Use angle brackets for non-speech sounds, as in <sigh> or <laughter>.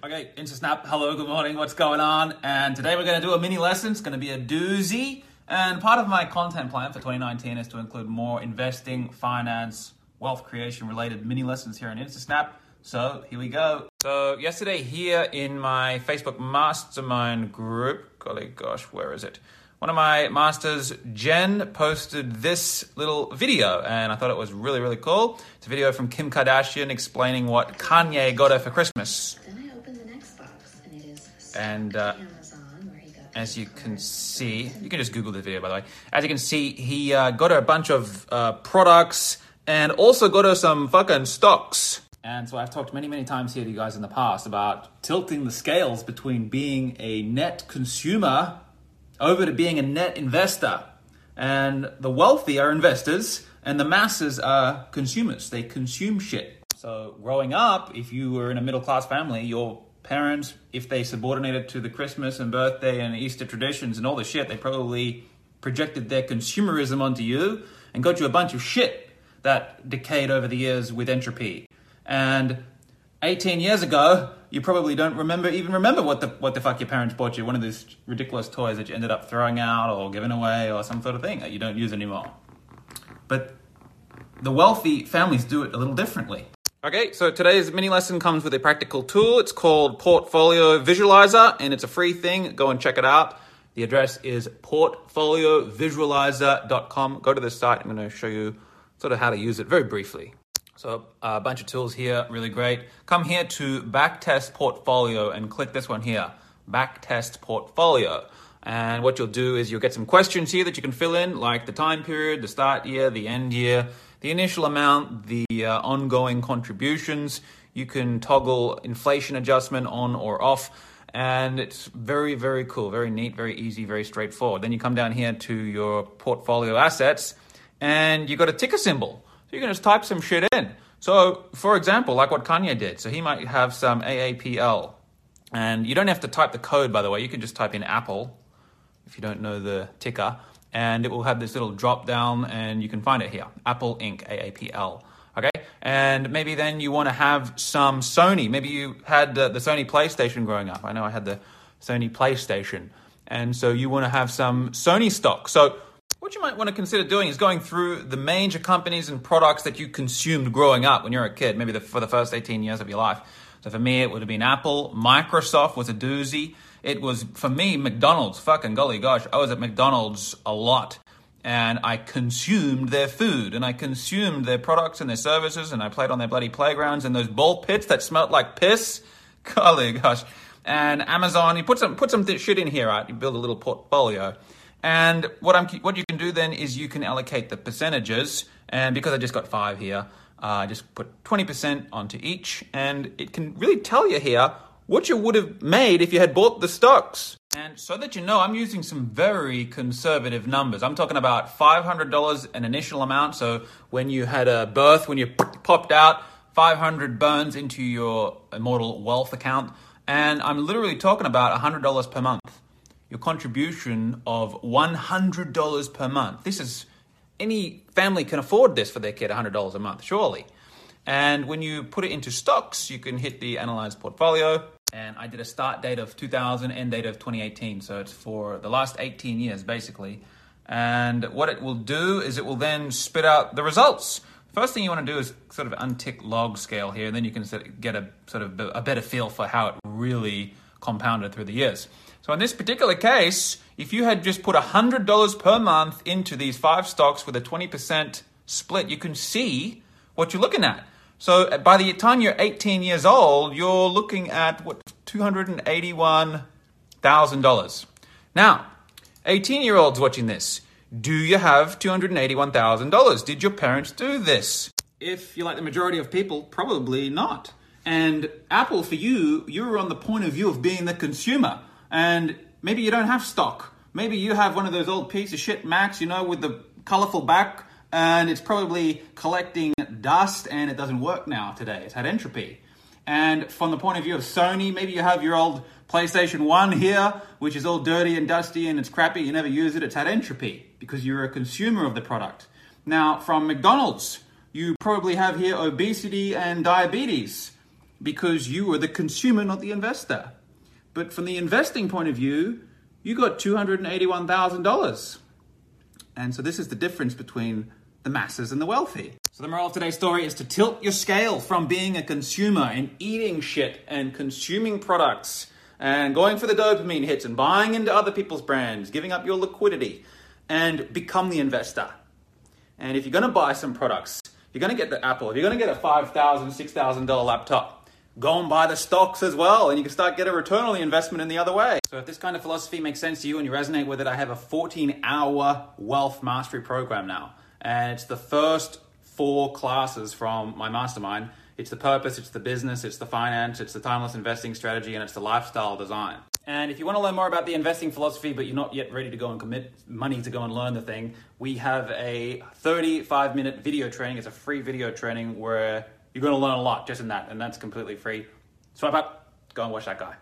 Okay, InstaSnap, hello, good morning, what's going on? And today we're going to do a mini lesson. It's going to be a doozy. And part of my content plan for 2019 is to include more investing, finance, wealth creation related mini lessons here on InstaSnap. So here we go. So yesterday here in my Facebook mastermind group, golly gosh, where is it? One of my masters, Jen, posted this little video, and I thought it was really, really cool. It's a video from Kim Kardashian explaining what Kanye got her for Christmas. And uh, as you can see, you can just Google the video by the way. As you can see, he uh, got her a bunch of uh, products and also got her some fucking stocks. And so I've talked many, many times here to you guys in the past about tilting the scales between being a net consumer over to being a net investor. And the wealthy are investors and the masses are consumers. They consume shit. So growing up, if you were in a middle class family, your parents, if they subordinated to the Christmas and birthday and Easter traditions and all the shit, they probably projected their consumerism onto you and got you a bunch of shit that decayed over the years with entropy. And 18 years ago, you probably don't remember even remember what the what the fuck your parents bought you. One of these ridiculous toys that you ended up throwing out or giving away or some sort of thing that you don't use anymore. But the wealthy families do it a little differently. Okay, so today's mini lesson comes with a practical tool. It's called Portfolio Visualizer, and it's a free thing. Go and check it out. The address is portfoliovisualizer.com. Go to this site. I'm going to show you sort of how to use it very briefly. So a bunch of tools here, really great. Come here to Backtest Portfolio and click this one here, Backtest Portfolio. And what you'll do is you'll get some questions here that you can fill in, like the time period, the start year, the end year, the initial amount, the uh, ongoing contributions. You can toggle inflation adjustment on or off. And it's very, very cool, very neat, very easy, very straightforward. Then you come down here to your portfolio assets and you've got a ticker symbol. So you can just type some shit in. So, for example, like what Kanye did. So he might have some AAPL. And you don't have to type the code, by the way. You can just type in Apple if you don't know the ticker and it will have this little drop down and you can find it here Apple Inc. AAPL. Okay, and maybe then you want to have some Sony. Maybe you had the, the Sony PlayStation growing up. I know I had the Sony PlayStation, and so you want to have some Sony stock. So what you might want to consider doing is going through the major companies and products that you consumed growing up when you were a kid, maybe the, for the first 18 years of your life. So for me, it would have been Apple. Microsoft was a doozy. It was, for me, McDonald's. Fucking golly gosh, I was at McDonald's a lot. And I consumed their food and I consumed their products and their services and I played on their bloody playgrounds and those ball pits that smelt like piss. <laughs> Golly gosh. And Amazon, you put some put some shit in here, right? You build a little portfolio. And what I'm what you can do then is you can allocate the percentages. And because I just got five here, uh, just put 20% onto each, and it can really tell you here what you would have made if you had bought the stocks. And so that you know, I'm using some very conservative numbers. I'm talking about $500 an initial amount. So when you had a birth, when you popped out, 500 burns into your immortal wealth account. And I'm literally talking about $100 per month. Your contribution of $100 per month. This is any family can afford this for their kid $100 a month, surely. And when you put it into stocks, you can hit the analyzed portfolio. And I did a start date of 2000, end date of 2018. So it's for the last 18 years, basically. And what it will do is it will then spit out the results. First thing you want to do is sort of untick log scale here, and then you can get a sort of a better feel for how it really compounded through the years. So in this particular case, if you had just put $100 per month into these five stocks with a 20% split, you can see what you're looking at. So uh, by the time you're 18 years old, you're looking at what $281,000. Now, 18 year olds watching this, do you have $281,000? Did your parents do this? If you're like the majority of people, probably not. And Apple, for you, you're on the point of view of being the consumer. And maybe you don't have stock. Maybe you have one of those old piece of shit Macs, you know, with the colorful back, and it's probably collecting dust and it doesn't work now today. It's had entropy. And from the point of view of Sony, maybe you have your old PlayStation 1 here, which is all dirty and dusty and it's crappy, you never use it, it's had entropy because you're a consumer of the product. Now, from McDonald's, you probably have here obesity and diabetes. because you were the consumer, not the investor. But from the investing point of view, you got $281,000. And so this is the difference between the masses and the wealthy. So the moral of today's story is to tilt your scale from being a consumer and eating shit and consuming products and going for the dopamine hits and buying into other people's brands, giving up your liquidity and become the investor. And if you're going to buy some products, you're going to get the Apple, if you're going to get a $5,000, $6,000 laptop, go and buy the stocks as well, and you can start get a return on the investment in the other way. So if this kind of philosophy makes sense to you and you resonate with it, I have a 14-hour wealth mastery program now, and it's the first four classes from my mastermind. It's the purpose, it's the business, it's the finance, it's the timeless investing strategy, and it's the lifestyle design. And if you want to learn more about the investing philosophy, but you're not yet ready to go and commit money to go and learn the thing, we have a 35 minute video training. It's a free video training where you're going to learn a lot just in that, and that's completely free. Swipe up, go and watch that guy.